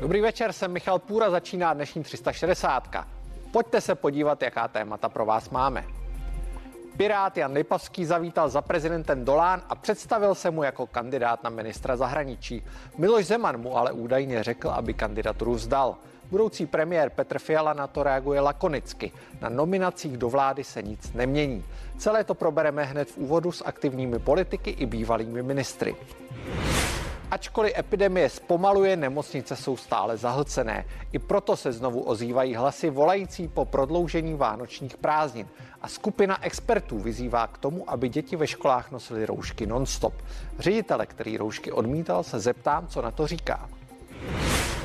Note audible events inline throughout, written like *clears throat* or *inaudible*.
Dobrý večer, jsem Michal Půra, začíná dnešní 360. Pojďte se podívat, jaká témata pro vás máme. Pirát Jan Lipavský zavítal za prezidentem Dolán a představil se mu jako kandidát na ministra zahraničí. Miloš Zeman mu ale údajně řekl, aby kandidaturu vzdal. Budoucí premiér Petr Fiala na to reaguje lakonicky. Na nominacích do vlády se nic nemění. Celé to probereme hned v úvodu s aktivními politiky i bývalými ministry. Ačkoliv epidemie zpomaluje, nemocnice jsou stále zahlcené. I proto se znovu ozývají hlasy volající po prodloužení vánočních prázdnin. A skupina expertů vyzývá k tomu, aby děti ve školách nosily roušky non-stop. Ředitele, který roušky odmítal, se zeptám, co na to říká.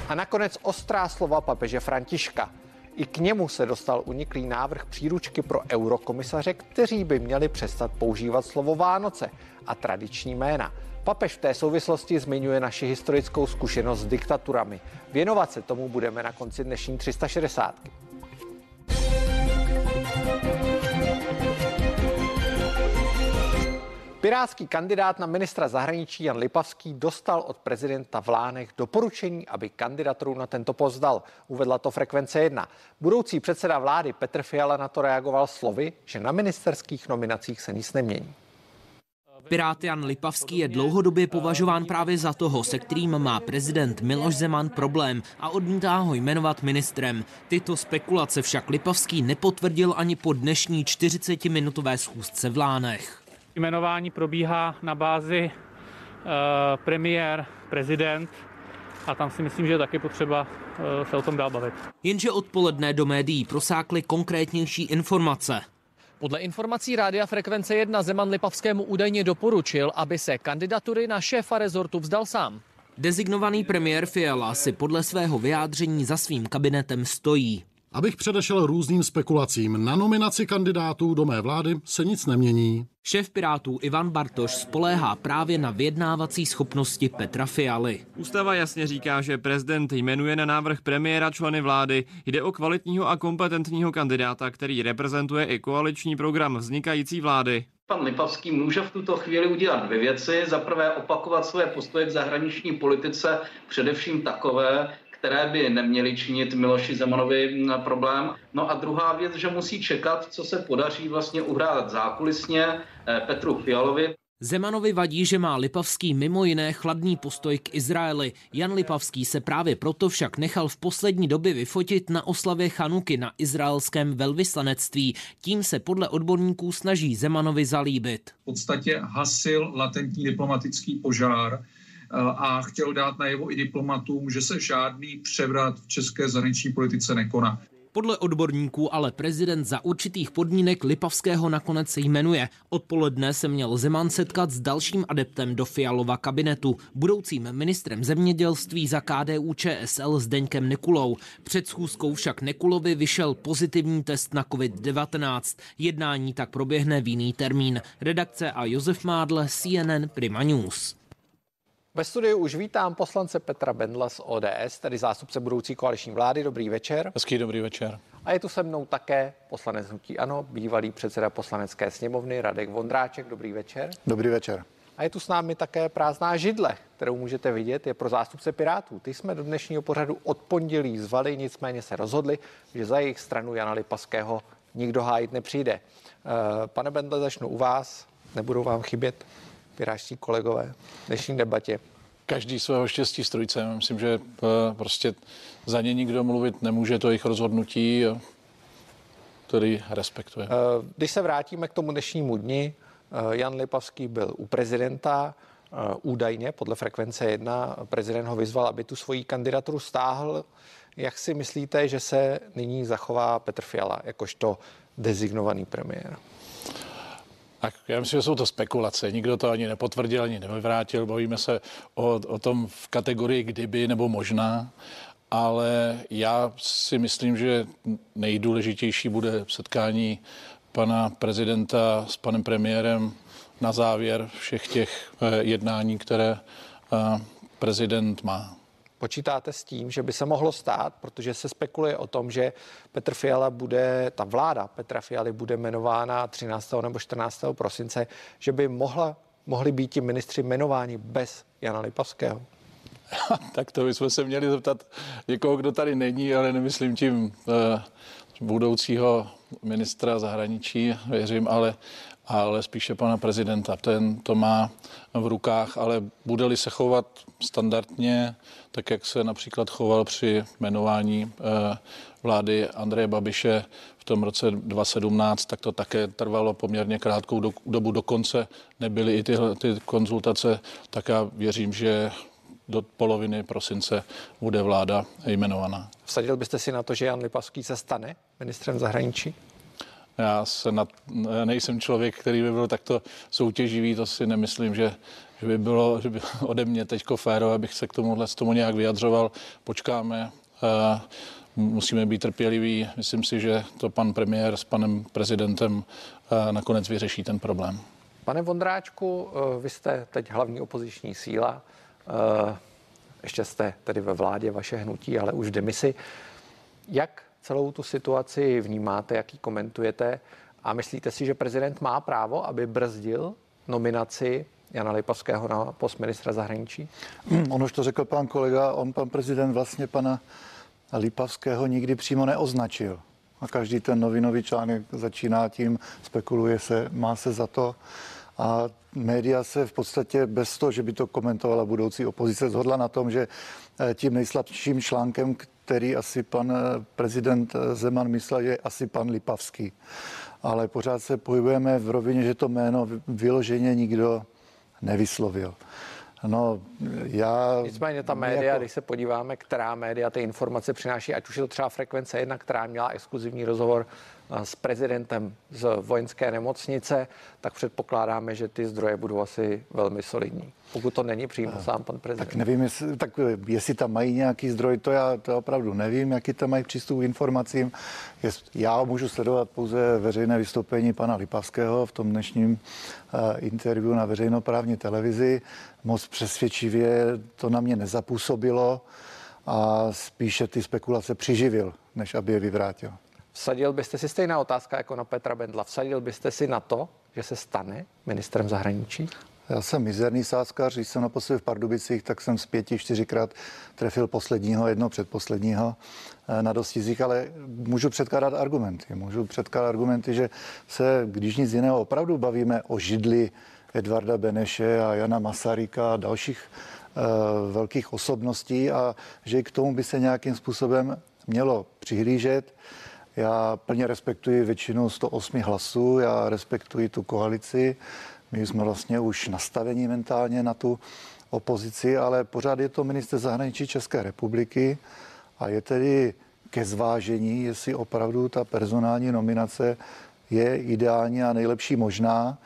A nakonec ostrá slova papeže Františka. I k němu se dostal uniklý návrh příručky pro eurokomisaře, kteří by měli přestat používat slovo Vánoce a tradiční jména. Papež v té souvislosti zmiňuje naši historickou zkušenost s diktaturami. Věnovat se tomu budeme na konci dnešní 360. Pirátský kandidát na ministra zahraničí Jan Lipavský dostal od prezidenta v Lánech doporučení, aby kandidaturu na tento post dal. Uvedla to frekvence 1. Budoucí předseda vlády Petr Fiala na to reagoval slovy, že na ministerských nominacích se nic nemění. Pirát Jan Lipavský je dlouhodobě považován právě za toho, se kterým má prezident Miloš Zeman problém a odmítá ho jmenovat ministrem. Tyto spekulace však Lipavský nepotvrdil ani po dnešní 40-minutové schůzce v Lánech. Jmenování probíhá na bázi uh, premiér, prezident a tam si myslím, že je taky potřeba uh, se o tom dál bavit. Jenže odpoledne do médií prosákly konkrétnější informace. Podle informací Rádia Frekvence 1 Zeman Lipavskému údajně doporučil, aby se kandidatury na šéfa rezortu vzdal sám. Dezignovaný premiér Fiala si podle svého vyjádření za svým kabinetem stojí. Abych předešel různým spekulacím, na nominaci kandidátů do mé vlády se nic nemění. Šéf Pirátů Ivan Bartoš spoléhá právě na vyjednávací schopnosti Petra Fialy. Ústava jasně říká, že prezident jmenuje na návrh premiéra členy vlády. Jde o kvalitního a kompetentního kandidáta, který reprezentuje i koaliční program vznikající vlády. Pan Lipavský může v tuto chvíli udělat dvě věci. Za prvé opakovat své postoje k zahraniční politice, především takové, které by neměly činit Miloši Zemanovi problém. No a druhá věc, že musí čekat, co se podaří vlastně uhrát zákulisně eh, Petru Fialovi. Zemanovi vadí, že má Lipavský mimo jiné chladný postoj k Izraeli. Jan Lipavský se právě proto však nechal v poslední době vyfotit na oslavě Chanuky na izraelském velvyslanectví. Tím se podle odborníků snaží Zemanovi zalíbit. V podstatě hasil latentní diplomatický požár a chtěl dát najevo i diplomatům, že se žádný převrat v české zahraniční politice nekoná. Podle odborníků ale prezident za určitých podmínek Lipavského nakonec jmenuje. Odpoledne se měl Zeman setkat s dalším adeptem do Fialova kabinetu, budoucím ministrem zemědělství za KDU ČSL Deňkem Nekulou. Před schůzkou však Nekulovi vyšel pozitivní test na COVID-19. Jednání tak proběhne v jiný termín. Redakce a Josef Mádle, CNN Prima News. Ve studiu už vítám poslance Petra Bendla z ODS, tedy zástupce budoucí koaliční vlády. Dobrý večer. Hezký dobrý večer. A je tu se mnou také poslanec Hnutí Ano, bývalý předseda poslanecké sněmovny Radek Vondráček. Dobrý večer. Dobrý večer. A je tu s námi také prázdná židle, kterou můžete vidět, je pro zástupce Pirátů. Ty jsme do dnešního pořadu od pondělí zvali, nicméně se rozhodli, že za jejich stranu Jana Lipaského nikdo hájit nepřijde. Eh, pane Bendle, začnu u vás. Nebudou vám chybět piráští kolegové v dnešní debatě? Každý svého štěstí strojcem. Myslím, že eh, prostě za ně nikdo mluvit nemůže, to jejich rozhodnutí, který respektuje. Eh, když se vrátíme k tomu dnešnímu dni, eh, Jan Lipavský byl u prezidenta, údajně podle frekvence 1, prezident ho vyzval, aby tu svoji kandidaturu stáhl. Jak si myslíte, že se nyní zachová Petr Fiala jakožto dezignovaný premiér? Tak já myslím, že jsou to spekulace. Nikdo to ani nepotvrdil, ani nevyvrátil. Bavíme se o, o tom v kategorii kdyby nebo možná. Ale já si myslím, že nejdůležitější bude setkání pana prezidenta s panem premiérem na závěr všech těch eh, jednání, které eh, prezident má. Počítáte s tím, že by se mohlo stát, protože se spekuluje o tom, že Petr Fiala bude, ta vláda Petra Fialy bude jmenována 13. nebo 14. prosince, že by mohla, mohli být ti ministři jmenováni bez Jana Lipavského? *laughs* tak to bychom se měli zeptat někoho, kdo tady není, ale nemyslím tím eh, budoucího ministra zahraničí, věřím, ale, ale spíše pana prezidenta. Ten to má v rukách, ale bude-li se chovat standardně, tak jak se například choval při jmenování eh, vlády Andreje Babiše v tom roce 2017, tak to také trvalo poměrně krátkou dobu. Dokonce nebyly i ty, ty konzultace, tak já věřím, že do poloviny prosince bude vláda jmenovaná. Vsadil byste si na to, že Jan Lipavský se stane ministrem zahraničí? Já se nad, nejsem člověk, který by byl takto soutěživý, to si nemyslím, že, že by bylo že by *laughs* ode mě teďko féro, abych se k tomuhle z tomu nějak vyjadřoval. Počkáme, uh, musíme být trpěliví. Myslím si, že to pan premiér s panem prezidentem uh, nakonec vyřeší ten problém. Pane Vondráčku, uh, vy jste teď hlavní opoziční síla. Ještě jste tedy ve vládě, vaše hnutí, ale už v demisi. Jak celou tu situaci vnímáte, jak ji komentujete a myslíte si, že prezident má právo, aby brzdil nominaci Jana Lipavského na post ministra zahraničí? Hmm, on už to řekl pan kolega, on pan prezident vlastně pana Lipavského nikdy přímo neoznačil. A každý ten novinový článek začíná tím, spekuluje se, má se za to. A média se v podstatě bez toho, že by to komentovala budoucí opozice, zhodla na tom, že eh, tím nejslabším článkem, který asi pan eh, prezident eh, Zeman myslel, je asi pan Lipavský. Ale pořád se pohybujeme v rovině, že to jméno vyloženě nikdo nevyslovil. No, já... Nicméně ta média, jako... když se podíváme, která média ty informace přináší, ať už je to třeba frekvence jedna, která měla exkluzivní rozhovor s prezidentem z vojenské nemocnice, tak předpokládáme, že ty zdroje budou asi velmi solidní. Pokud to není přímo sám pan prezident. Tak nevím, jestli, tak jestli tam mají nějaký zdroj, to já to opravdu nevím, jaký tam mají přístup k informacím. Já můžu sledovat pouze veřejné vystoupení pana Lipavského v tom dnešním eh, interview na veřejnoprávní televizi. Moc přesvědčivě to na mě nezapůsobilo a spíše ty spekulace přiživil, než aby je vyvrátil. Vsadil byste si stejná otázka jako na Petra Bendla. Vsadil byste si na to, že se stane ministrem zahraničí? Já jsem mizerný sázkař, když jsem naposledy v Pardubicích, tak jsem z pěti, čtyřikrát trefil posledního, jedno předposledního eh, na dostizích, ale můžu předkládat argumenty. Můžu předkládat argumenty, že se, když nic jiného, opravdu bavíme o židli Edvarda Beneše a Jana Masaryka a dalších uh, velkých osobností a že k tomu by se nějakým způsobem mělo přihlížet. Já plně respektuji většinu 108 hlasů, já respektuji tu koalici. My jsme vlastně už nastavení mentálně na tu opozici, ale pořád je to minister zahraničí České republiky a je tedy ke zvážení, jestli opravdu ta personální nominace je ideální a nejlepší možná.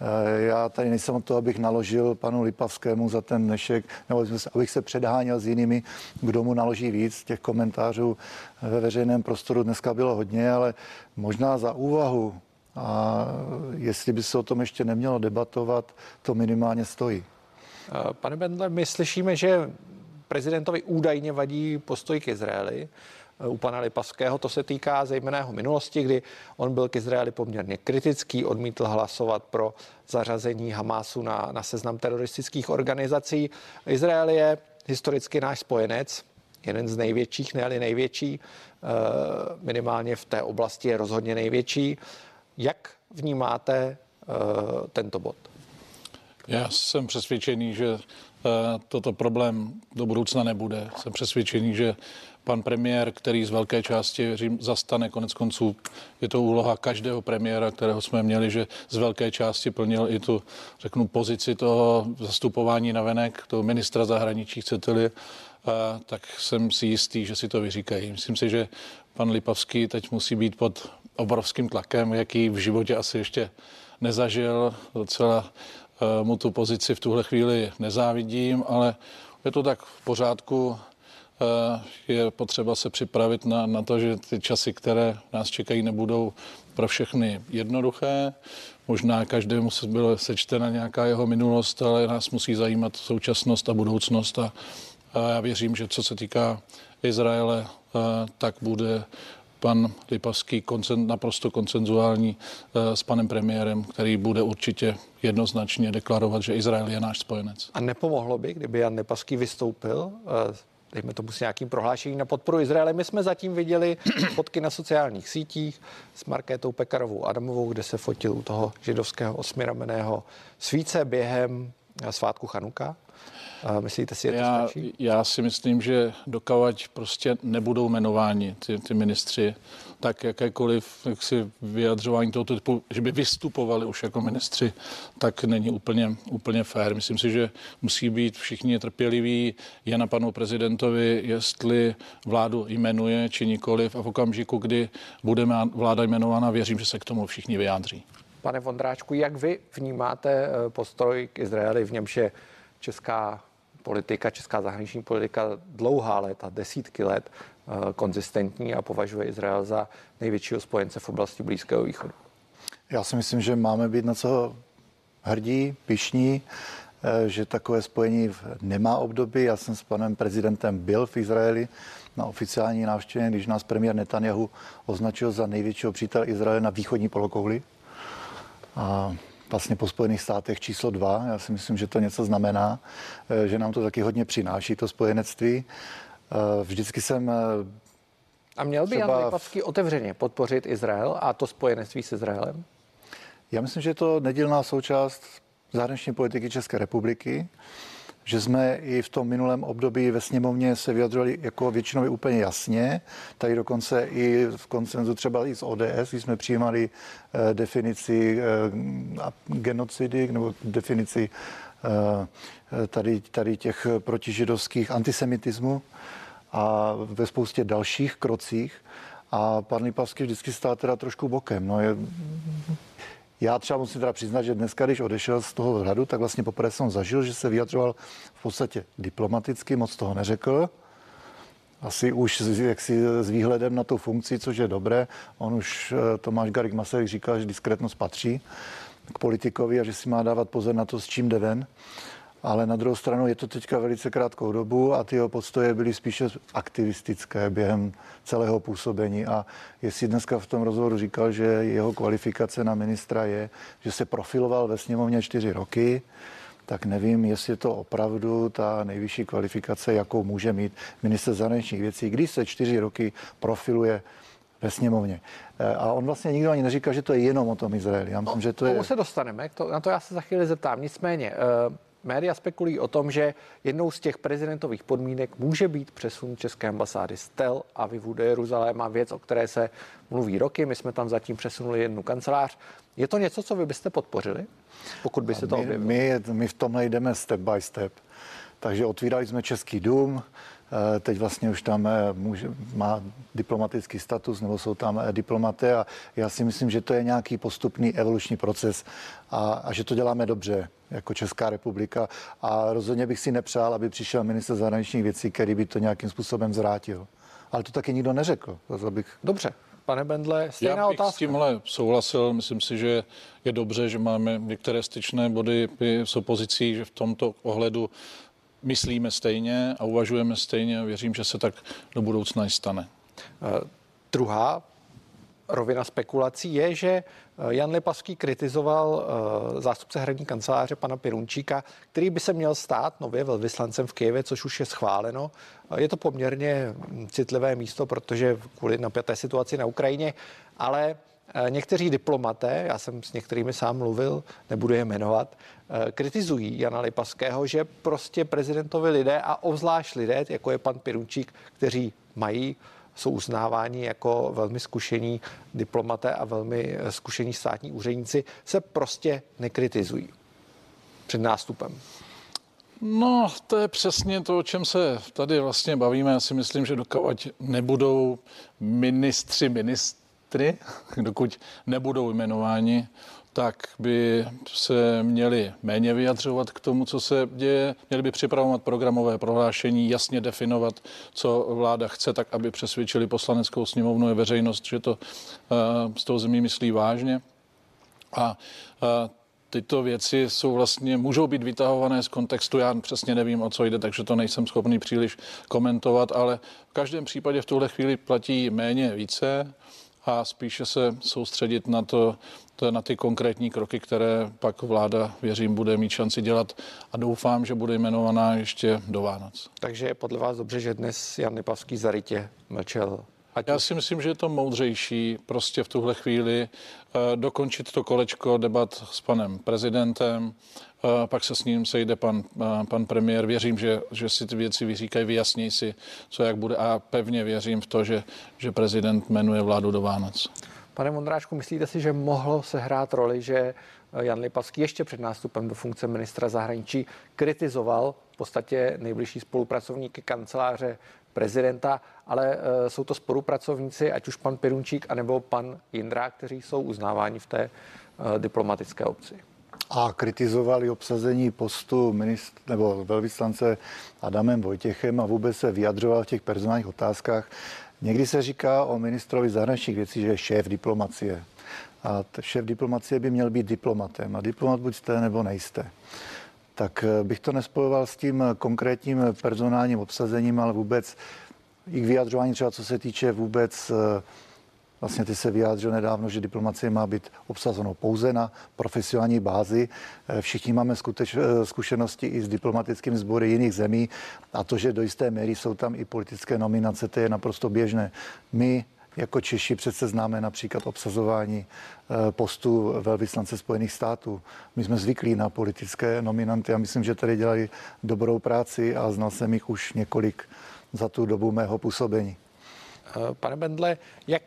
Eh, já tady nejsem od toho, abych naložil panu Lipavskému za ten dnešek, nebo abych se předháněl s jinými, kdo mu naloží víc. Těch komentářů ve veřejném prostoru dneska bylo hodně, ale možná za úvahu a jestli by se o tom ještě nemělo debatovat, to minimálně stojí. Eh, pane Bendle, my slyšíme, že prezidentovi údajně vadí postoj k Izraeli u pana Lipavského. To se týká zejména jeho minulosti, kdy on byl k Izraeli poměrně kritický, odmítl hlasovat pro zařazení Hamásu na, na seznam teroristických organizací. Izrael je historicky náš spojenec, jeden z největších, ne největší, eh, minimálně v té oblasti je rozhodně největší. Jak vnímáte eh, tento bod? Já jsem přesvědčený, že eh, toto problém do budoucna nebude. Jsem přesvědčený, že pan premiér, který z velké části, věřím, zastane konec konců. Je to úloha každého premiéra, kterého jsme měli, že z velké části plnil i tu, řeknu, pozici toho zastupování na venek, toho ministra zahraničí, chcete-li, tak jsem si jistý, že si to vyříkají. Myslím si, že pan Lipavský teď musí být pod obrovským tlakem, jaký v životě asi ještě nezažil. Docela mu tu pozici v tuhle chvíli nezávidím, ale je to tak v pořádku. Eh, je potřeba se připravit na, na to, že ty časy, které nás čekají, nebudou pro všechny jednoduché. Možná každému se bylo sečtena nějaká jeho minulost, ale nás musí zajímat současnost a budoucnost. A, a já věřím, že co se týká Izraele, eh, tak bude pan Lipavský koncent, naprosto koncenzuální s panem premiérem, který bude určitě jednoznačně deklarovat, že Izrael je náš spojenec. A nepomohlo by, kdyby Jan Lipavský vystoupil dejme tomu s nějakým prohlášením na podporu Izraele. My jsme zatím viděli *clears throat* fotky na sociálních sítích s Markétou Pekarovou Adamovou, kde se fotil u toho židovského osmirameného svíce během svátku Chanuka. Myslíte si, je to já, stačí? Já si myslím, že dokavať prostě nebudou jmenováni ty, ty ministři, tak jakékoliv jaksi vyjadřování tohoto typu, že by vystupovali už jako ministři, tak není úplně, úplně fér. Myslím si, že musí být všichni trpěliví, je na panu prezidentovi, jestli vládu jmenuje či nikoliv a v okamžiku, kdy bude vláda jmenována, věřím, že se k tomu všichni vyjádří. Pane Vondráčku, jak vy vnímáte eh, postoj k Izraeli, v němž je česká politika, česká zahraniční politika dlouhá léta, desítky let eh, konzistentní a považuje Izrael za největšího spojence v oblasti Blízkého východu. Já si myslím, že máme být na co hrdí, pišní, eh, že takové spojení nemá období. Já jsem s panem prezidentem byl v Izraeli na oficiální návštěvě, když nás premiér Netanyahu označil za největšího přítele Izraele na východní polokouli. A vlastně po Spojených státech číslo dva. Já si myslím, že to něco znamená, eh, že nám to taky hodně přináší, to spojenectví. Eh, vždycky jsem eh, a měl by třeba... Jan Lipavský otevřeně podpořit Izrael a to spojenectví s Izraelem? Já myslím, že je to nedílná součást zahraniční politiky České republiky že jsme i v tom minulém období ve sněmovně se vyjadřovali jako většinově úplně jasně. Tady dokonce i v koncenzu třeba i z ODS, když jsme přijímali eh, definici eh, genocidy nebo definici eh, tady, tady těch protižidovských antisemitismů a ve spoustě dalších krocích. A pan Lipavský vždycky stál teda trošku bokem. No je, já třeba musím teda přiznat, že dneska, když odešel z toho hradu, tak vlastně poprvé jsem zažil, že se vyjadřoval v podstatě diplomaticky, moc toho neřekl. Asi už jaksi s výhledem na tu funkci, což je dobré. On už eh, Tomáš Garik Masaryk říkal, že diskrétnost patří k politikovi a že si má dávat pozor na to, s čím jde ven ale na druhou stranu je to teďka velice krátkou dobu a ty jeho postoje byly spíše aktivistické během celého působení a jestli dneska v tom rozhovoru říkal, že jeho kvalifikace na ministra je, že se profiloval ve sněmovně čtyři roky, tak nevím, jestli je to opravdu ta nejvyšší kvalifikace, jakou může mít minister zahraničních věcí, když se čtyři roky profiluje ve sněmovně. E, a on vlastně nikdo ani neříká, že to je jenom o tom Izraeli. Já myslím, že to je... se dostaneme, to, na to já se za chvíli zeptám. Nicméně, e, Média spekulují o tom, že jednou z těch prezidentových podmínek může být přesun České ambasády z Tel Avivu do Jeruzaléma, věc, o které se mluví roky. My jsme tam zatím přesunuli jednu kancelář. Je to něco, co vy byste podpořili, pokud by se to objevilo? My, my v tomhle jdeme step by step. Takže otvírali jsme Český dům, teď vlastně už tam eh, může, má diplomatický status, nebo jsou tam eh, diplomaté a já si myslím, že to je nějaký postupný evoluční proces a, a že to děláme dobře jako Česká republika a rozhodně bych si nepřál, aby přišel minister zahraničních věcí, který by to nějakým způsobem zvrátil. Ale to taky nikdo neřekl. To bych... Dobře. Pane Bendle, stejná Já bych otázka. s tímhle souhlasil. Myslím si, že je dobře, že máme některé styčné body s opozicí, že v tomto ohledu myslíme stejně a uvažujeme stejně. Věřím, že se tak do budoucna i stane. Uh, druhá rovina spekulací je, že eh, Jan Lipavský kritizoval uh, zástupce hradní kanceláře pana Pirunčíka, který by se měl stát nově velvyslancem v Kijevě, což už je schváleno. Je to poměrně citlivé místo, protože kvůli napjaté situaci na Ukrajině, ale Eh, někteří diplomaté, já jsem s některými sám mluvil, nebudu je jmenovat, eh, kritizují Jana Lipaského, že prostě prezidentovi lidé a obzvlášť lidé, jako je pan Pirunčík, kteří mají jsou uznáváni jako velmi zkušení diplomaté a velmi eh, zkušení státní úředníci, se prostě nekritizují před nástupem. No, to je přesně to, o čem se tady vlastně bavíme. Já si myslím, že dokud nebudou ministři, ministři ministry, *laughs* dokud nebudou jmenováni, tak by se měli méně vyjadřovat k tomu, co se děje. Měli by připravovat programové prohlášení, jasně definovat, co vláda chce, tak aby přesvědčili poslaneckou sněmovnu a veřejnost, že to uh, s tou zemí myslí vážně. A uh, tyto věci jsou vlastně, můžou být vytahované z kontextu. Já přesně nevím, o co jde, takže to nejsem schopný příliš komentovat, ale v každém případě v tuhle chvíli platí méně více a spíše se soustředit na to, to na ty konkrétní kroky, které pak vláda, věřím, bude mít šanci dělat a doufám, že bude jmenovaná ještě do Vánoc. Takže je podle vás dobře, že dnes Jan Lipavský zarytě mlčel Ať Já si myslím, že je to moudřejší prostě v tuhle chvíli uh, dokončit to kolečko debat s panem prezidentem, uh, pak se s ním sejde pan, uh, pan premiér. Věřím, že, že si ty věci vyříkají, vyjasní si, co jak bude a pevně věřím v to, že, že prezident jmenuje vládu do Vánoc. Pane Mondráčku, myslíte si, že mohlo se hrát roli, že Jan Lipavský ještě před nástupem do funkce ministra zahraničí kritizoval v podstatě nejbližší spolupracovníky kanceláře prezidenta, ale uh, jsou to spolupracovníci, ať už pan Pirunčík, anebo pan Jindra, kteří jsou uznáváni v té uh, diplomatické obci. A kritizovali obsazení postu ministr, nebo velvyslance Adamem Vojtěchem a vůbec se vyjadřoval v těch personálních otázkách. Někdy se říká o ministrovi zahraničních věcí, že je šéf diplomacie. A šéf diplomacie by měl být diplomatem. A diplomat buď jste, nebo nejste. Tak eh, bych to nespojoval s tím konkrétním personálním obsazením, ale vůbec k vyjadřování třeba co se týče vůbec eh, Vlastně ty se vyjádřil nedávno, že diplomacie má být obsazeno pouze na profesionální bázi. Eh, všichni máme skuteč, zkušenosti i s diplomatickými sbory jiných zemí a to, že do jisté míry jsou tam i politické nominace, to je naprosto běžné. My jako Češi přece známe například obsazování eh, postu velvyslance Spojených států. My jsme zvyklí na politické nominanty a myslím, že tady dělali dobrou práci a znal jsem jich už několik za tu dobu mého působení. Eh, pane Bendle, jak,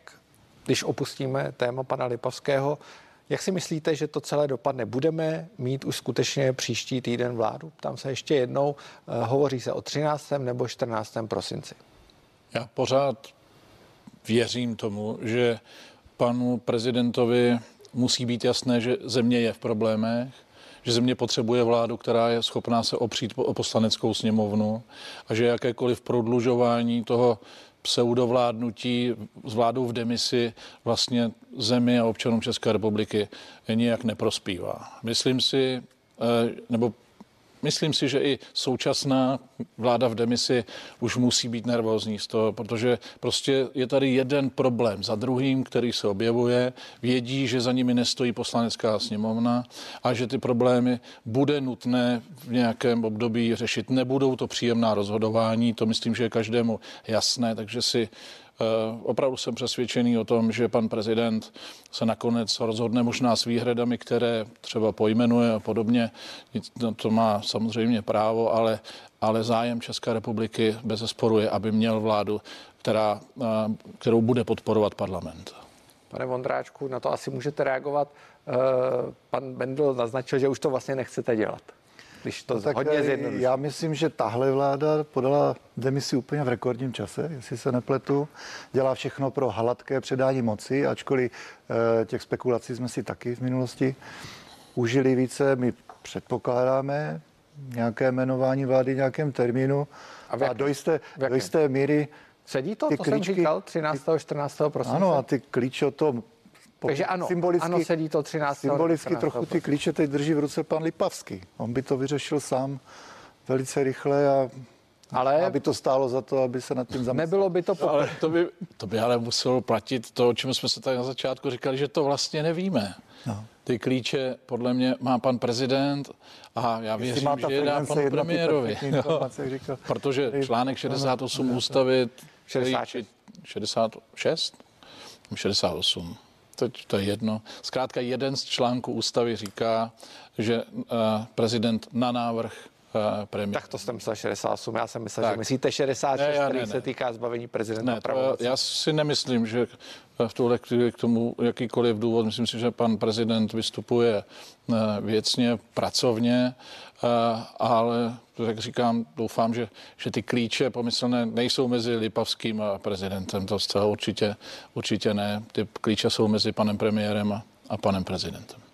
když opustíme téma pana Lipavského, jak si myslíte, že to celé dopadne? Budeme mít už skutečně příští týden vládu? Tam se ještě jednou, eh, hovoří se o 13. nebo 14. prosinci. Já pořád věřím tomu, že panu prezidentovi musí být jasné, že země je v problémech, že země potřebuje vládu, která je schopná se opřít o poslaneckou sněmovnu a že jakékoliv prodlužování toho pseudovládnutí s vládou v demisi vlastně zemi a občanům České republiky nijak neprospívá. Myslím si, eh, nebo Myslím si, že i současná vláda v demisi už musí být nervózní z toho, protože prostě je tady jeden problém za druhým, který se objevuje. Vědí, že za nimi nestojí poslanecká sněmovna a že ty problémy bude nutné v nějakém období řešit. Nebudou to příjemná rozhodování, to myslím, že je každému jasné, takže si opravdu jsem přesvědčený o tom, že pan prezident se nakonec rozhodne možná s výhradami, které třeba pojmenuje a podobně. No, to má samozřejmě právo, ale, ale zájem České republiky bez sporu je, aby měl vládu, která, eh, kterou bude podporovat parlament. Pane Vondráčku, na to asi můžete reagovat. Eh, pan Bendl naznačil, že už to vlastně nechcete dělat když to no, tak hodně zjednoduší. Já myslím, že tahle vláda podala demisi úplně v rekordním čase, jestli se nepletu. Dělá všechno pro hladké předání moci, ačkoliv e, těch spekulací jsme si taky v minulosti užili více. My předpokládáme nějaké jmenování vlády v nějakém termínu a, a do, jisté, do jisté míry Sedí to, ty to klíčky, jsem říkal, 13. 14. prosince? Ano, a ty klíče o tom takže ano, symbolicky, ano, sedí to 13. Symbolicky 14. trochu ty klíče teď drží v ruce pan Lipavský. On by to vyřešil sám velice rychle a ale aby to stálo za to, aby se nad tím zamyslel. Nebylo by to po... ale to, by, to by ale muselo platit to, o čem jsme se tady na začátku říkali, že to vlastně nevíme. No. Ty klíče podle mě má pan prezident a já věřím, že je dá panu premiérovi. *laughs* Protože článek 68 ústavy 66. 66? 68 teď to je jedno. Zkrátka jeden z článků ústavy říká, že uh, prezident na návrh uh, premiéra. Tak to jsem myslel 68, já jsem myslel, tak. že myslíte 66, ne, který ne, ne. se týká zbavení prezidenta ne, to, Já si nemyslím, že v tuhle k tomu jakýkoliv důvod, myslím si, že pan prezident vystupuje věcně, pracovně, ale jak říkám, doufám, že, že ty klíče pomyslné nejsou mezi Lipavským a prezidentem. To zcela určitě, určitě ne. Ty klíče jsou mezi panem premiérem a, a panem prezidentem.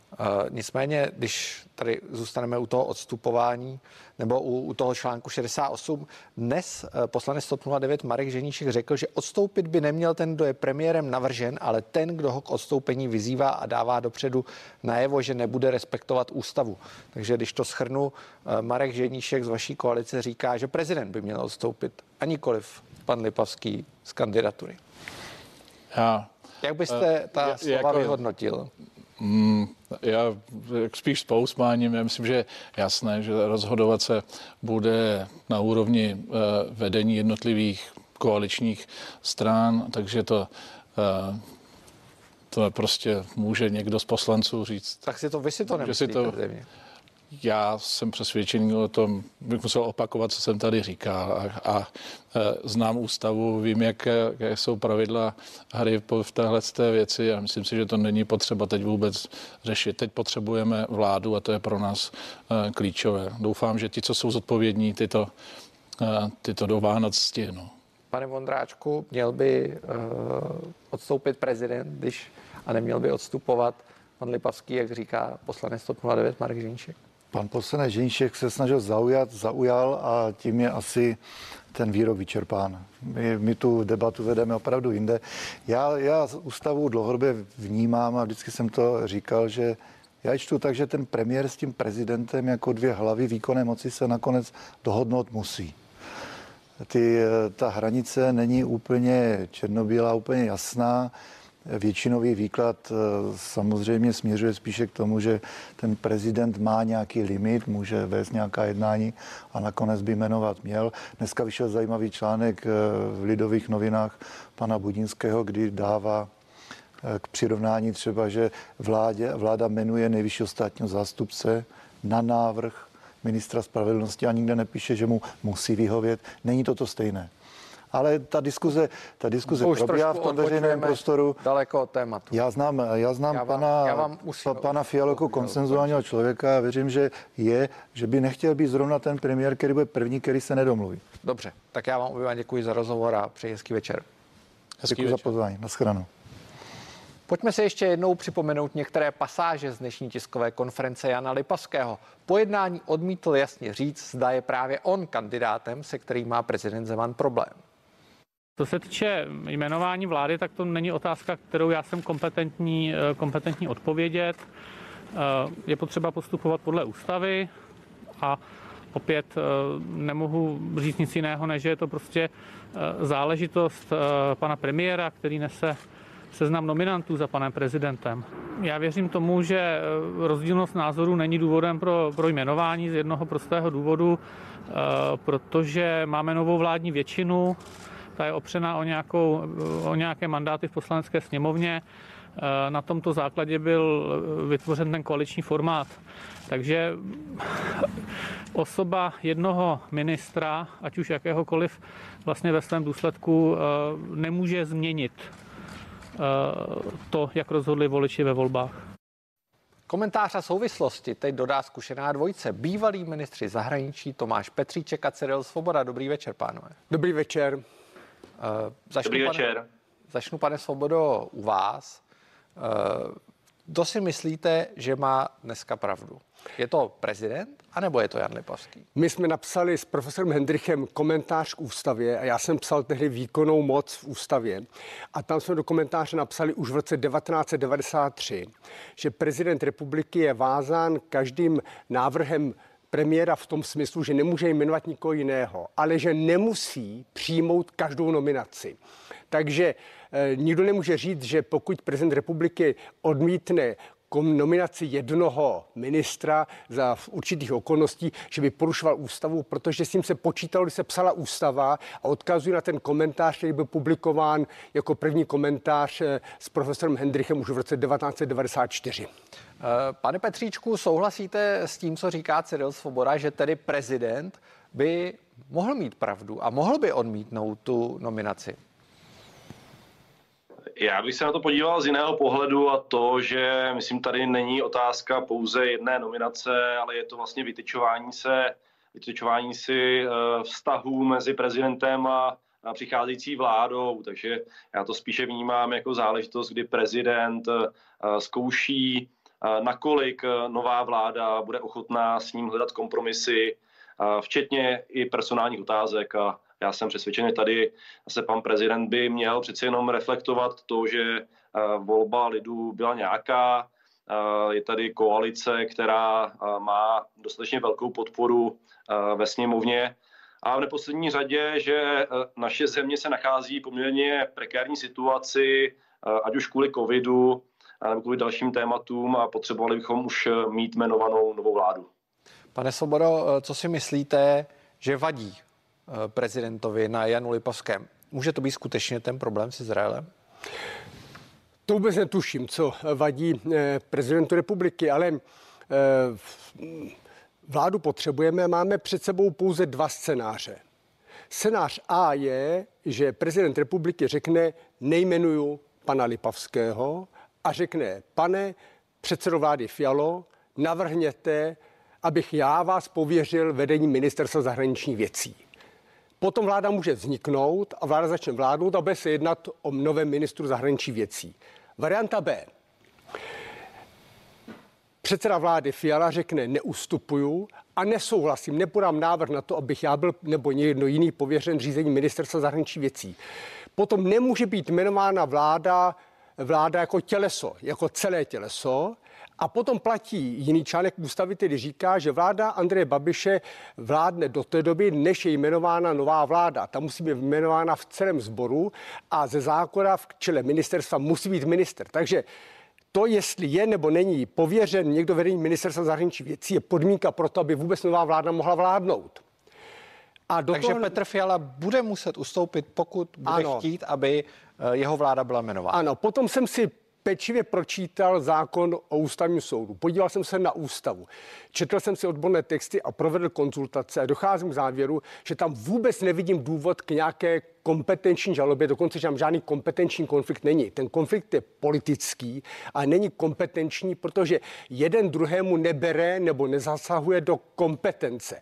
Nicméně, když tady zůstaneme u toho odstupování nebo u, u toho článku 68, dnes uh, poslanec TOP 09 Marek Ženíšek řekl, že odstoupit by neměl ten, kdo je premiérem navržen, ale ten, kdo ho k odstoupení vyzývá a dává dopředu najevo, že nebude respektovat ústavu. Takže když to schrnu, uh, Marek Ženíšek z vaší koalice říká, že prezident by měl odstoupit a nikoliv pan Lipavský z kandidatury. Já, Jak byste ta slova jako, vyhodnotil? Mm, já spíš s pousmáním, já myslím, že je jasné, že rozhodovat se bude na úrovni uh, vedení jednotlivých koaličních stran, takže to uh, to prostě může někdo z poslanců říct. Tak si to vy si to nemyslíte, si to, já jsem přesvědčený o tom, bych musel opakovat, co jsem tady říkal a, a e, znám ústavu, vím, jaké, jaké jsou pravidla hry v téhle té věci a myslím si, že to není potřeba teď vůbec řešit. Teď potřebujeme vládu a to je pro nás e, klíčové. Doufám, že ti, co jsou zodpovědní, tyto, e, tyto do Vánoc stihnou. Pane Vondráčku, měl by odstoupit prezident, když a neměl by odstupovat pan Lipavský, jak říká poslanec 09 Marek Žínček? Pan poslanec Žinšek se snažil zaujat, zaujal a tím je asi ten výrok vyčerpán. My, my tu debatu vedeme opravdu jinde. Já, já ústavu dlouhodobě vnímám a vždycky jsem to říkal, že já čtu tak, že ten premiér s tím prezidentem jako dvě hlavy výkonné moci se nakonec dohodnout musí. Ty, ta hranice není úplně černobílá, úplně jasná. Většinový výklad eh, samozřejmě směřuje spíše k tomu, že ten prezident má nějaký limit, může vést nějaká jednání a nakonec by jmenovat měl. Dneska vyšel zajímavý článek eh, v Lidových novinách pana Budinského, kdy dává eh, k přirovnání třeba, že vládě, vláda jmenuje nejvyššího státního zástupce na návrh ministra spravedlnosti a nikde nepíše, že mu musí vyhovět. Není to to stejné ale ta diskuze, ta diskuze probíhá v tom veřejném prostoru. Daleko od tématu. Já znám, já znám já vám, pana, já vám musím, pana Fialoku konsenzuálního člověka a věřím, že je, že by nechtěl být zrovna ten premiér, který bude první, který se nedomluví. Dobře, tak já vám oběma děkuji za rozhovor a přeji hezký večer. Hezký děkuji večer. za pozvání. Naschledanou. Pojďme se ještě jednou připomenout některé pasáže z dnešní tiskové konference Jana Lipavského. Po jednání odmítl jasně říct, zda je právě on kandidátem, se kterým má prezident Zeman problém. Co se týče jmenování vlády, tak to není otázka, kterou já jsem kompetentní, eh, kompetentní odpovědět. Eh, je potřeba postupovat podle ústavy a opět eh, nemohu říct nic jiného, než je to prostě záležitost pana premiéra, který nese seznam nominantů za panem prezidentem. Já věřím tomu, že rozdílnost názorů není důvodem pro, pro jmenování z jednoho prostého důvodu, protože máme novou vládní většinu, ta je opřena o, nějakou, o nějaké mandáty v poslanecké sněmovně. E, na tomto základě byl vytvořen ten koaliční formát. Takže osoba jednoho ministra, ať už jakéhokoliv, vlastně ve svém důsledku e, nemůže změnit e, to, jak rozhodli voliči ve volbách. Komentář a souvislosti teď dodá zkušená dvojice. Bývalí ministři zahraničí Tomáš Petříček a Cyril Svoboda. Dobrý večer, pánové. Dobrý večer. Uh, začnu, Dobrý večer. Pane, začnu, pane Svobodo, u vás. Uh, kdo si myslíte, že má dneska pravdu? Je to prezident, anebo je to Jan Lipavský? My jsme napsali s profesorem Hendrichem komentář k ústavě a já jsem psal tehdy výkonnou moc v ústavě. A tam jsme do komentáře napsali už v roce 1993, že prezident republiky je vázán každým návrhem premiéra v tom smyslu, že nemůže jmenovat nikoho jiného, ale že nemusí přijmout každou nominaci. Takže e, nikdo nemůže říct, že pokud prezident republiky odmítne nominaci jednoho ministra za určitých okolností, že by porušoval ústavu, protože s tím se počítalo, když se psala ústava a odkazuji na ten komentář, který byl publikován jako první komentář eh, s profesorem Hendrichem už v roce 1994. Eh, pane Petříčku, souhlasíte s tím, co říká Cyril Svoboda, že tedy prezident by mohl mít pravdu a mohl by odmítnout tu nominaci? Já bych se na to podíval z jiného pohledu a to, že myslím tady není otázka pouze jedné nominace, ale je to vlastně vytyčování se, vytyčování si eh, vztahů mezi prezidentem a přicházející vládou, takže já to spíše vnímám jako záležitost, kdy prezident eh, zkouší nakolik nová vláda bude ochotná s ním hledat kompromisy, včetně i personálních otázek. A já jsem přesvědčen, že tady se pan prezident by měl přeci jenom reflektovat to, že volba lidu byla nějaká, je tady koalice, která má dostatečně velkou podporu ve sněmovně a v neposlední řadě, že naše země se nachází poměrně prekérní situaci, ať už kvůli covidu, nebo kvůli dalším tématům a potřebovali bychom už mít jmenovanou novou vládu. Pane Svobodo, co si myslíte, že vadí prezidentovi na Janu Lipovském? Může to být skutečně ten problém s Izraelem? To vůbec netuším, co vadí eh, prezidentu republiky, ale eh, vládu potřebujeme. Máme před sebou pouze dva scénáře. Scénář A je, že prezident republiky řekne, nejmenuju pana Lipavského a řekne, pane předsedo vlády Fialo, navrhněte, abych já vás pověřil vedení ministerstva zahraničních věcí. Potom vláda může vzniknout a vláda začne vládnout a bude se jednat o novém ministru zahraničních věcí. Varianta B. Předseda vlády Fiala řekne, neustupuju a nesouhlasím, nepodám návrh na to, abych já byl nebo někdo jiný pověřen řízení ministerstva zahraničních věcí. Potom nemůže být jmenována vláda, vláda jako těleso, jako celé těleso, a potom platí jiný článek ústavy, který říká, že vláda Andreje Babiše vládne do té doby, než je jmenována nová vláda. Ta musí být jmenována v celém sboru a ze zákona v čele ministerstva musí být minister. Takže to, jestli je nebo není pověřen někdo vedení ministerstva zahraničních věcí, je podmínka pro to, aby vůbec nová vláda mohla vládnout. A do Takže toho... Petr Fiala bude muset ustoupit, pokud bude ano. chtít, aby eh, jeho vláda byla jmenována. Ano, potom jsem si pečlivě pročítal zákon o ústavním soudu. Podíval jsem se na ústavu. Četl jsem si odborné texty a provedl konzultace a docházím k závěru, že tam vůbec nevidím důvod k nějaké kompetenční žalobě, dokonce, tam žádný kompetenční konflikt není. Ten konflikt je politický a není kompetenční, protože jeden druhému nebere nebo nezasahuje do kompetence.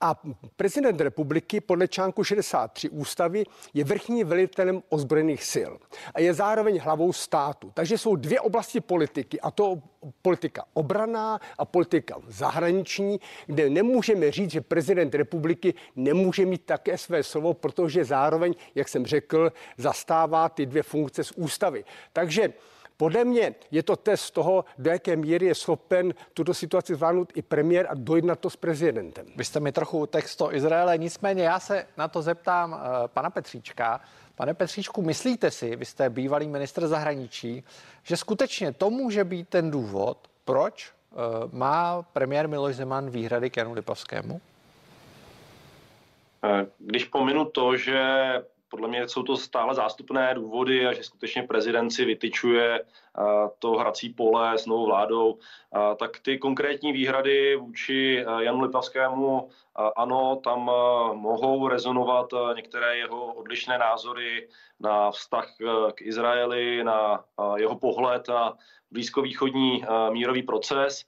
A prezident republiky podle článku 63 ústavy je vrchní velitelem ozbrojených sil a je zároveň hlavou státu. Takže jsou dvě oblasti politiky a to politika obraná a politika zahraniční, kde nemůžeme říct, že prezident republiky nemůže mít také své slovo, protože zároveň, jak jsem řekl, zastává ty dvě funkce z ústavy. Takže podle mě je to test toho, do jaké míry je schopen tuto situaci zvládnout i premiér a dojednat to s prezidentem. Vy jste mi trochu text o Izraele, nicméně já se na to zeptám uh, pana Petříčka. Pane Petříčku, myslíte si, vy jste bývalý ministr zahraničí, že skutečně to může být ten důvod, proč uh, má premiér Miloš Zeman výhrady k Janu Lipavskému? Eh, když pominu to, že podle mě jsou to stále zástupné důvody a že skutečně prezident si vytyčuje eh, to hrací pole s novou vládou, eh, tak ty konkrétní výhrady vůči eh, Janu Lipavskému, ano, tam mohou rezonovat některé jeho odlišné názory na vztah k Izraeli, na jeho pohled na blízkovýchodní mírový proces.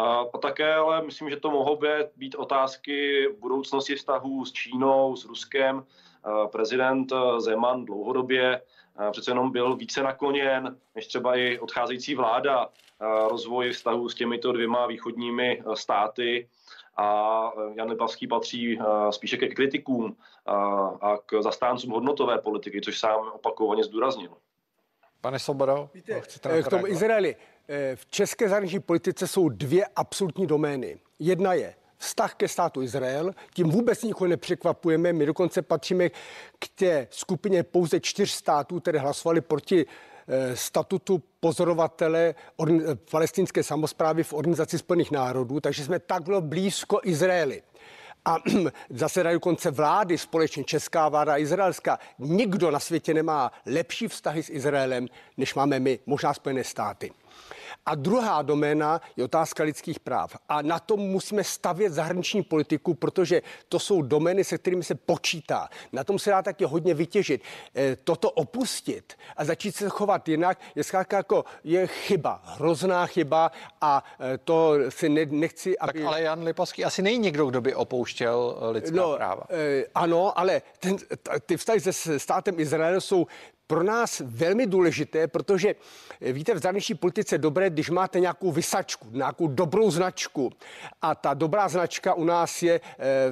A také ale myslím, že to mohou být otázky budoucnosti vztahů s Čínou, s Ruskem, prezident eh, Zeman dlouhodobě eh, přece jenom byl více nakloněn, než třeba i odcházející vláda eh, rozvoji vztahu s těmito dvěma východními státy a Jan Lipavský patří spíše ke kritikům a k zastáncům hodnotové politiky, což sám opakovaně zdůraznil. Pane Sobodo, Víte, k tomu Izraeli. V české zahraniční politice jsou dvě absolutní domény. Jedna je vztah ke státu Izrael. Tím vůbec nikoho nepřekvapujeme. My dokonce patříme k té skupině pouze čtyř států, které hlasovali proti eh, statutu pozorovatele palestinské samozprávy v Organizaci spojených národů, takže jsme takhle blízko Izraeli. A *clears throat* zase dokonce vlády společně, česká vláda izraelská, nikdo na světě nemá lepší vztahy s Izraelem, než máme my, možná Spojené státy. A druhá doména je otázka lidských práv. A na tom musíme stavět zahraniční politiku, protože to jsou domény, se kterými se počítá. Na tom se dá taky hodně vytěžit. E, toto opustit a začít se chovat jinak je zkrátka jako je chyba, hrozná chyba a e, to si ne, nechci, aby... Tak ale Jan Lipovský asi není někdo, kdo by opouštěl lidská no, práva. E, ano, ale ten, ty vztahy se státem Izrael jsou pro nás velmi důležité, protože víte, v zahraniční politice dobré, když máte nějakou vysačku, nějakou dobrou značku. A ta dobrá značka u nás je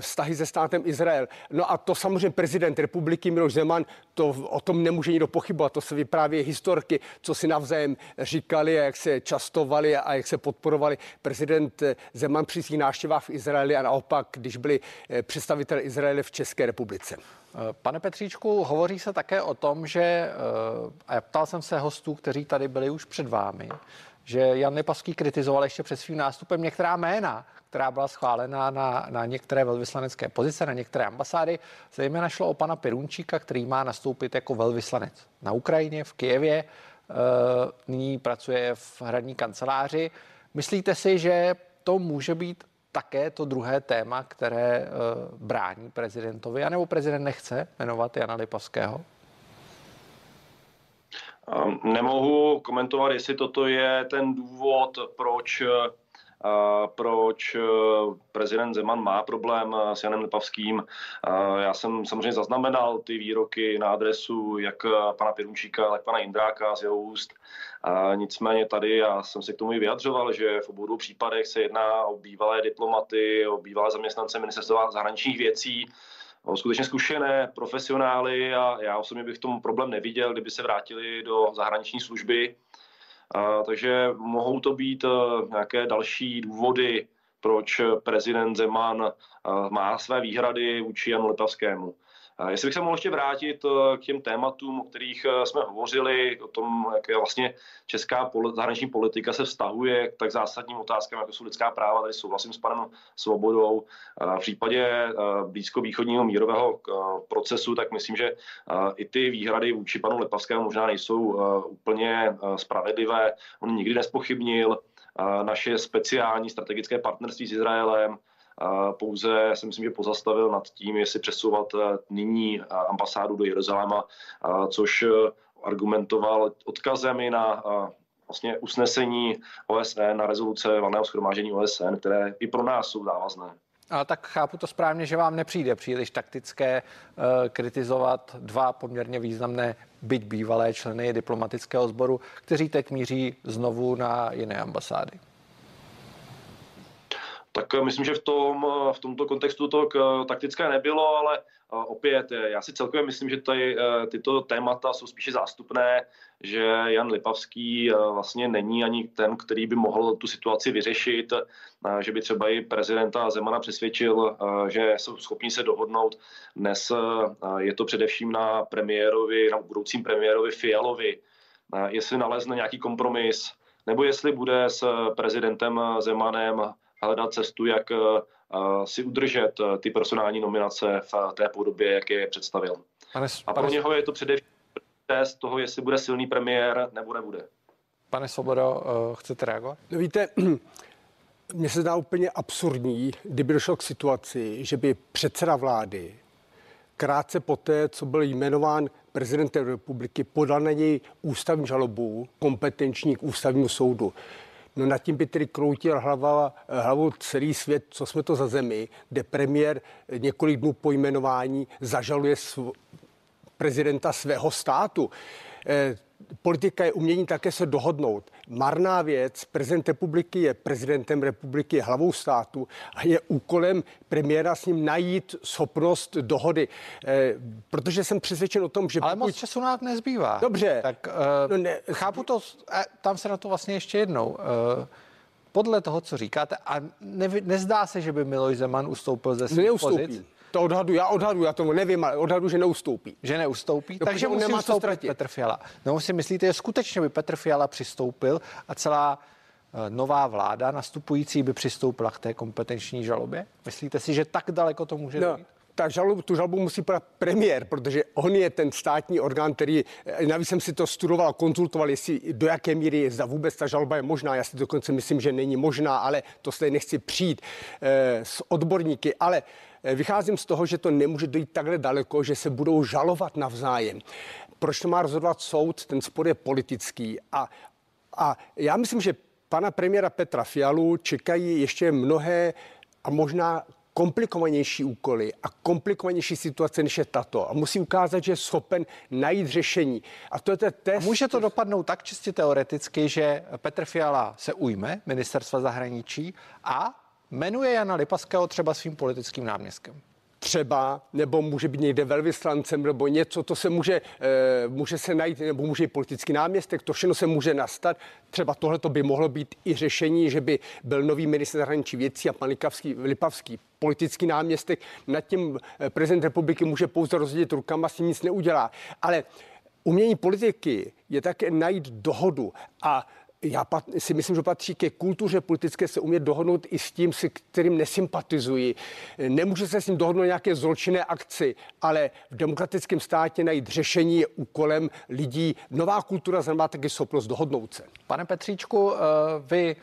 vztahy se státem Izrael. No a to samozřejmě prezident republiky Miloš Zeman, to o tom nemůže nikdo pochybovat. To se vypráví historky, co si navzájem říkali a jak se častovali a jak se podporovali. Prezident Zeman při svých návštěvách v Izraeli a naopak, když byli představitelé Izraele v České republice. Pane Petříčku, hovoří se také o tom, že, eh, a já ptal jsem se hostů, kteří tady byli už před vámi, že Jan Lipavský kritizoval ještě před svým nástupem některá jména, která byla schválena na, na některé velvyslanecké pozice, na některé ambasády. Zejména šlo o pana Pirunčíka, který má nastoupit jako velvyslanec na Ukrajině, v Kijevě. E, nyní pracuje v hradní kanceláři. Myslíte si, že to může být také to druhé téma, které uh, brání prezidentovi, anebo prezident nechce jmenovat Jana Lipavského? Ehm, nemohu komentovat, jestli toto je ten důvod, proč proč e, prezident Zeman má problém e, s Janem Lipavským. Já jsem samozřejmě zaznamenal ty výroky na adresu jak pana Pirunčíka, tak pana Indráka z jeho úst. Nicméně tady já jsem se k tomu i vyjadřoval, že v obou případech se jedná o bývalé diplomaty, o bývalé zaměstnance ministerstva zahraničních věcí, o skutečně zkušené profesionály a já osobně bych tomu problém neviděl, kdyby se vrátili do zahraniční služby. Takže mohou to být e, nějaké další důvody, proč prezident Zeman e, má své výhrady vůči Janu Lipavskému. Jestli bych se mohl ještě vrátit e, k těm tématům, o kterých jsme hovořili, o tom, jak je vlastně česká zahraniční politika se vztahuje k tak zásadním otázkám, jako jsou lidská práva, tady souhlasím s panem Svobodou. V případě blízkovýchodního mírového procesu, tak myslím, že i ty výhrady vůči panu Lepavskému možná nejsou úplně spravedlivé. On nikdy nespochybnil naše speciální strategické partnerství s Izraelem, pouze si myslím, že pozastavil nad tím, jestli přesouvat nyní ambasádu do Jeruzaléma, což argumentoval odkazem i na vlastně usnesení OSN, na rezoluce valného schromáždění OSN, které i pro nás jsou závazné. A tak chápu to správně, že vám nepřijde příliš taktické kritizovat dva poměrně významné, byť bývalé členy diplomatického sboru, kteří teď míří znovu na jiné ambasády. Tak eh, myslím, že v, tom, eh, v tomto kontextu to taktické nebylo, ale opět, já si celkově myslím, že tady, tyto témata jsou spíše zástupné že Jan Lipavský eh, vlastně není ani ten, který by mohl tu situaci vyřešit, eh, že by třeba i prezidenta Zemana přesvědčil, eh, že jsou schopni se dohodnout. Dnes je to především na premiérovi, na budoucím premiérovi Fialovi, jestli nalezne nějaký kompromis, nebo jestli bude s prezidentem Zemanem hledat cestu, jak si udržet ty personální nominace v té podobě, jak je představil. A pro něho je to především test toho, jestli bude silný premiér nebo nebude. Pane Svobodo, eh, chcete reagovat? No víte, *clears throat* mně se zdá úplně absurdní, kdyby došlo k situaci, že by předseda vlády krátce poté, co byl jmenován prezidentem republiky, podal na něj ústavní žalobu kompetenční k ústavnímu soudu. No nad tím by tedy kroutil hlava, hlavu celý svět, co jsme to za zemi, kde premiér několik dnů po jmenování zažaluje prezidenta svého státu. Politika je umění také se dohodnout. Marná věc, prezident republiky je prezidentem republiky, je hlavou státu a je úkolem premiéra s ním najít schopnost dohody. Eh, protože jsem přesvědčen o tom, že... Ale pokud... moc času nám nezbývá. Dobře. Tak uh, no ne... chápu to, eh, tam se na to vlastně ještě jednou. Uh, podle toho, co říkáte, a ne, nezdá se, že by Miloš Zeman ustoupil ze svých pozic. To odhadu, já odhadu, já tomu nevím, ale odhadu, že neustoupí. Že neustoupí, no, takže musí nemá co Petr Fiala. No si myslíte, že skutečně by Petr Fiala přistoupil a celá eh, nová vláda nastupující by přistoupila k té kompetenční žalobě? Myslíte si, že tak daleko to může no. Ta žalobu, tu žalobu musí podat premiér, protože on je ten státní orgán, který, eh, navíc jsem si to studoval, konzultoval, jestli do jaké míry zda vůbec ta žaloba je možná. Já si dokonce myslím, že není možná, ale to se nechci přijít e, s odborníky. Ale Eh, vycházím z toho, že to nemůže dojít takhle daleko, že se budou žalovat navzájem. Proč to má rozhodovat soud? Ten spor je politický. A, a já myslím, že pana premiéra Petra Fialu čekají ještě mnohé a možná komplikovanější úkoly a komplikovanější situace, než je tato. A musí ukázat, že je schopen najít řešení. A to je ten test. A může to dopadnout tak čistě teoreticky, že Petr Fiala se ujme ministerstva zahraničí a jmenuje Jana Lipavského třeba svým politickým náměstkem třeba, nebo může být někde velvyslancem, nebo něco, to se může, e, může se najít, nebo může být politický náměstek, to všechno se může nastat. Třeba tohle by mohlo být i řešení, že by byl nový minister zahraničí věcí a pan Lipavský, Lipavský politický náměstek, nad tím eh, prezident republiky může pouze rozdělit rukama, s tím nic neudělá. Ale umění politiky je také najít dohodu a já si myslím, že patří ke kultuře politické se umět dohodnout i s tím, se kterým nesympatizují. Nemůže se s ním dohodnout nějaké zločinné akci, ale v demokratickém státě najít řešení je úkolem lidí. Nová kultura znamená taky schopnost dohodnout se. Pane Petříčku, eh, vy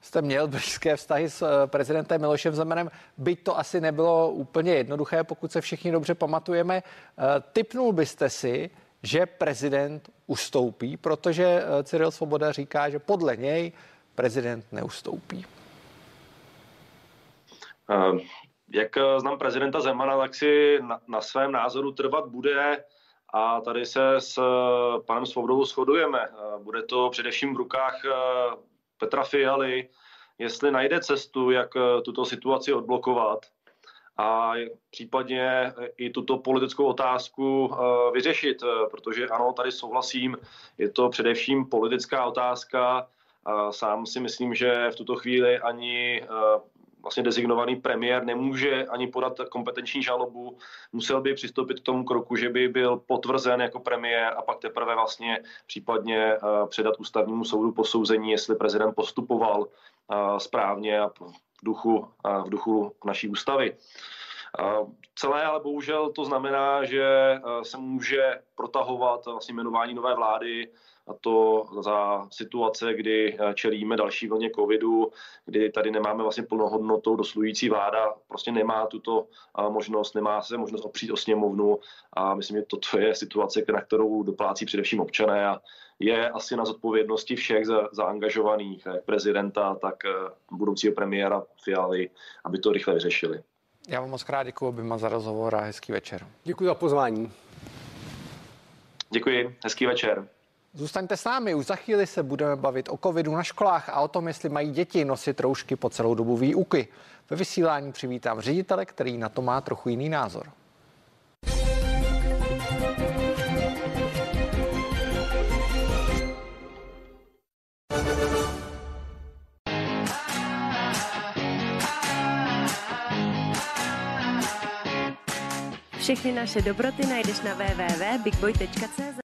jste měl blízké vztahy s eh, prezidentem Milošem Zemanem, byť to asi nebylo úplně jednoduché, pokud se všichni dobře pamatujeme. Eh, typnul byste si, že prezident ustoupí, protože eh, Cyril Svoboda říká, že podle něj prezident neustoupí. Uh, jak eh, znám prezidenta Zemana, tak si na, na svém názoru trvat bude a tady se s panem Svobodou shodujeme. Bude to především v rukách Petra Fialy, jestli najde cestu, jak tuto situaci odblokovat a případně i tuto politickou otázku eh, vyřešit, eh, protože ano, tady souhlasím, je to především politická otázka. Sám si myslím, že v tuto chvíli ani eh, vlastně designovaný premiér nemůže ani podat kompetenční žalobu, musel by přistoupit k tomu kroku, že by byl potvrzen jako premiér a pak teprve vlastně případně předat ústavnímu soudu posouzení, jestli prezident postupoval správně a duchu, v duchu naší ústavy. Celé ale bohužel to znamená, že se může protahovat vlastně jmenování nové vlády a to za situace, kdy čelíme další vlně covidu, kdy tady nemáme vlastně plnohodnotou doslující vláda, prostě nemá tuto možnost, nemá se možnost opřít o sněmovnu a myslím, že toto je situace, na kterou doplácí především občané a je asi na zodpovědnosti všech za, zaangažovaných, jak prezidenta, tak eh, budoucího premiéra Fialy, aby to rychle vyřešili. Já vám moc krát děkuji oběma za rozhovor a hezký večer. Děkuji za pozvání. Děkuji, hezký večer. Zůstaňte s námi, už za chvíli se budeme bavit o covidu na školách a o tom, jestli mají děti nosit roušky po celou dobu výuky. Ve vysílání přivítám ředitele, který na to má trochu jiný názor. Všechny naše dobroty najdeš na www.bigboy.cz